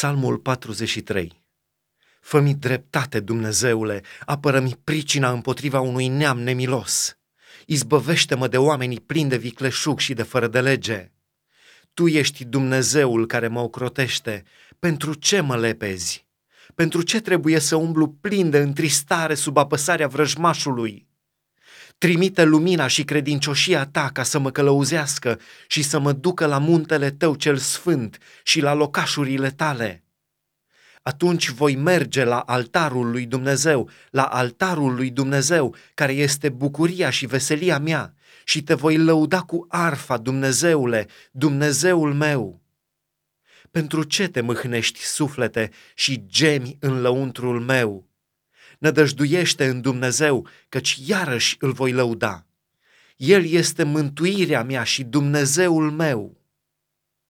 Psalmul 43 Fă-mi dreptate, Dumnezeule, apără-mi pricina împotriva unui neam nemilos. Izbăvește-mă de oamenii plini de vicleșug și de fără de lege. Tu ești Dumnezeul care mă ocrotește. Pentru ce mă lepezi? Pentru ce trebuie să umblu plin de întristare sub apăsarea vrăjmașului? Trimite lumina și credincioșia ta ca să mă călăuzească și să mă ducă la muntele tău cel sfânt și la locașurile tale. Atunci voi merge la altarul lui Dumnezeu, la altarul lui Dumnezeu, care este bucuria și veselia mea, și te voi lăuda cu arfa, Dumnezeule, Dumnezeul meu. Pentru ce te mâhnești, suflete, și gemi în lăuntrul meu? Nădăjduiește în Dumnezeu, căci iarăși îl voi lăuda. El este mântuirea mea și Dumnezeul meu.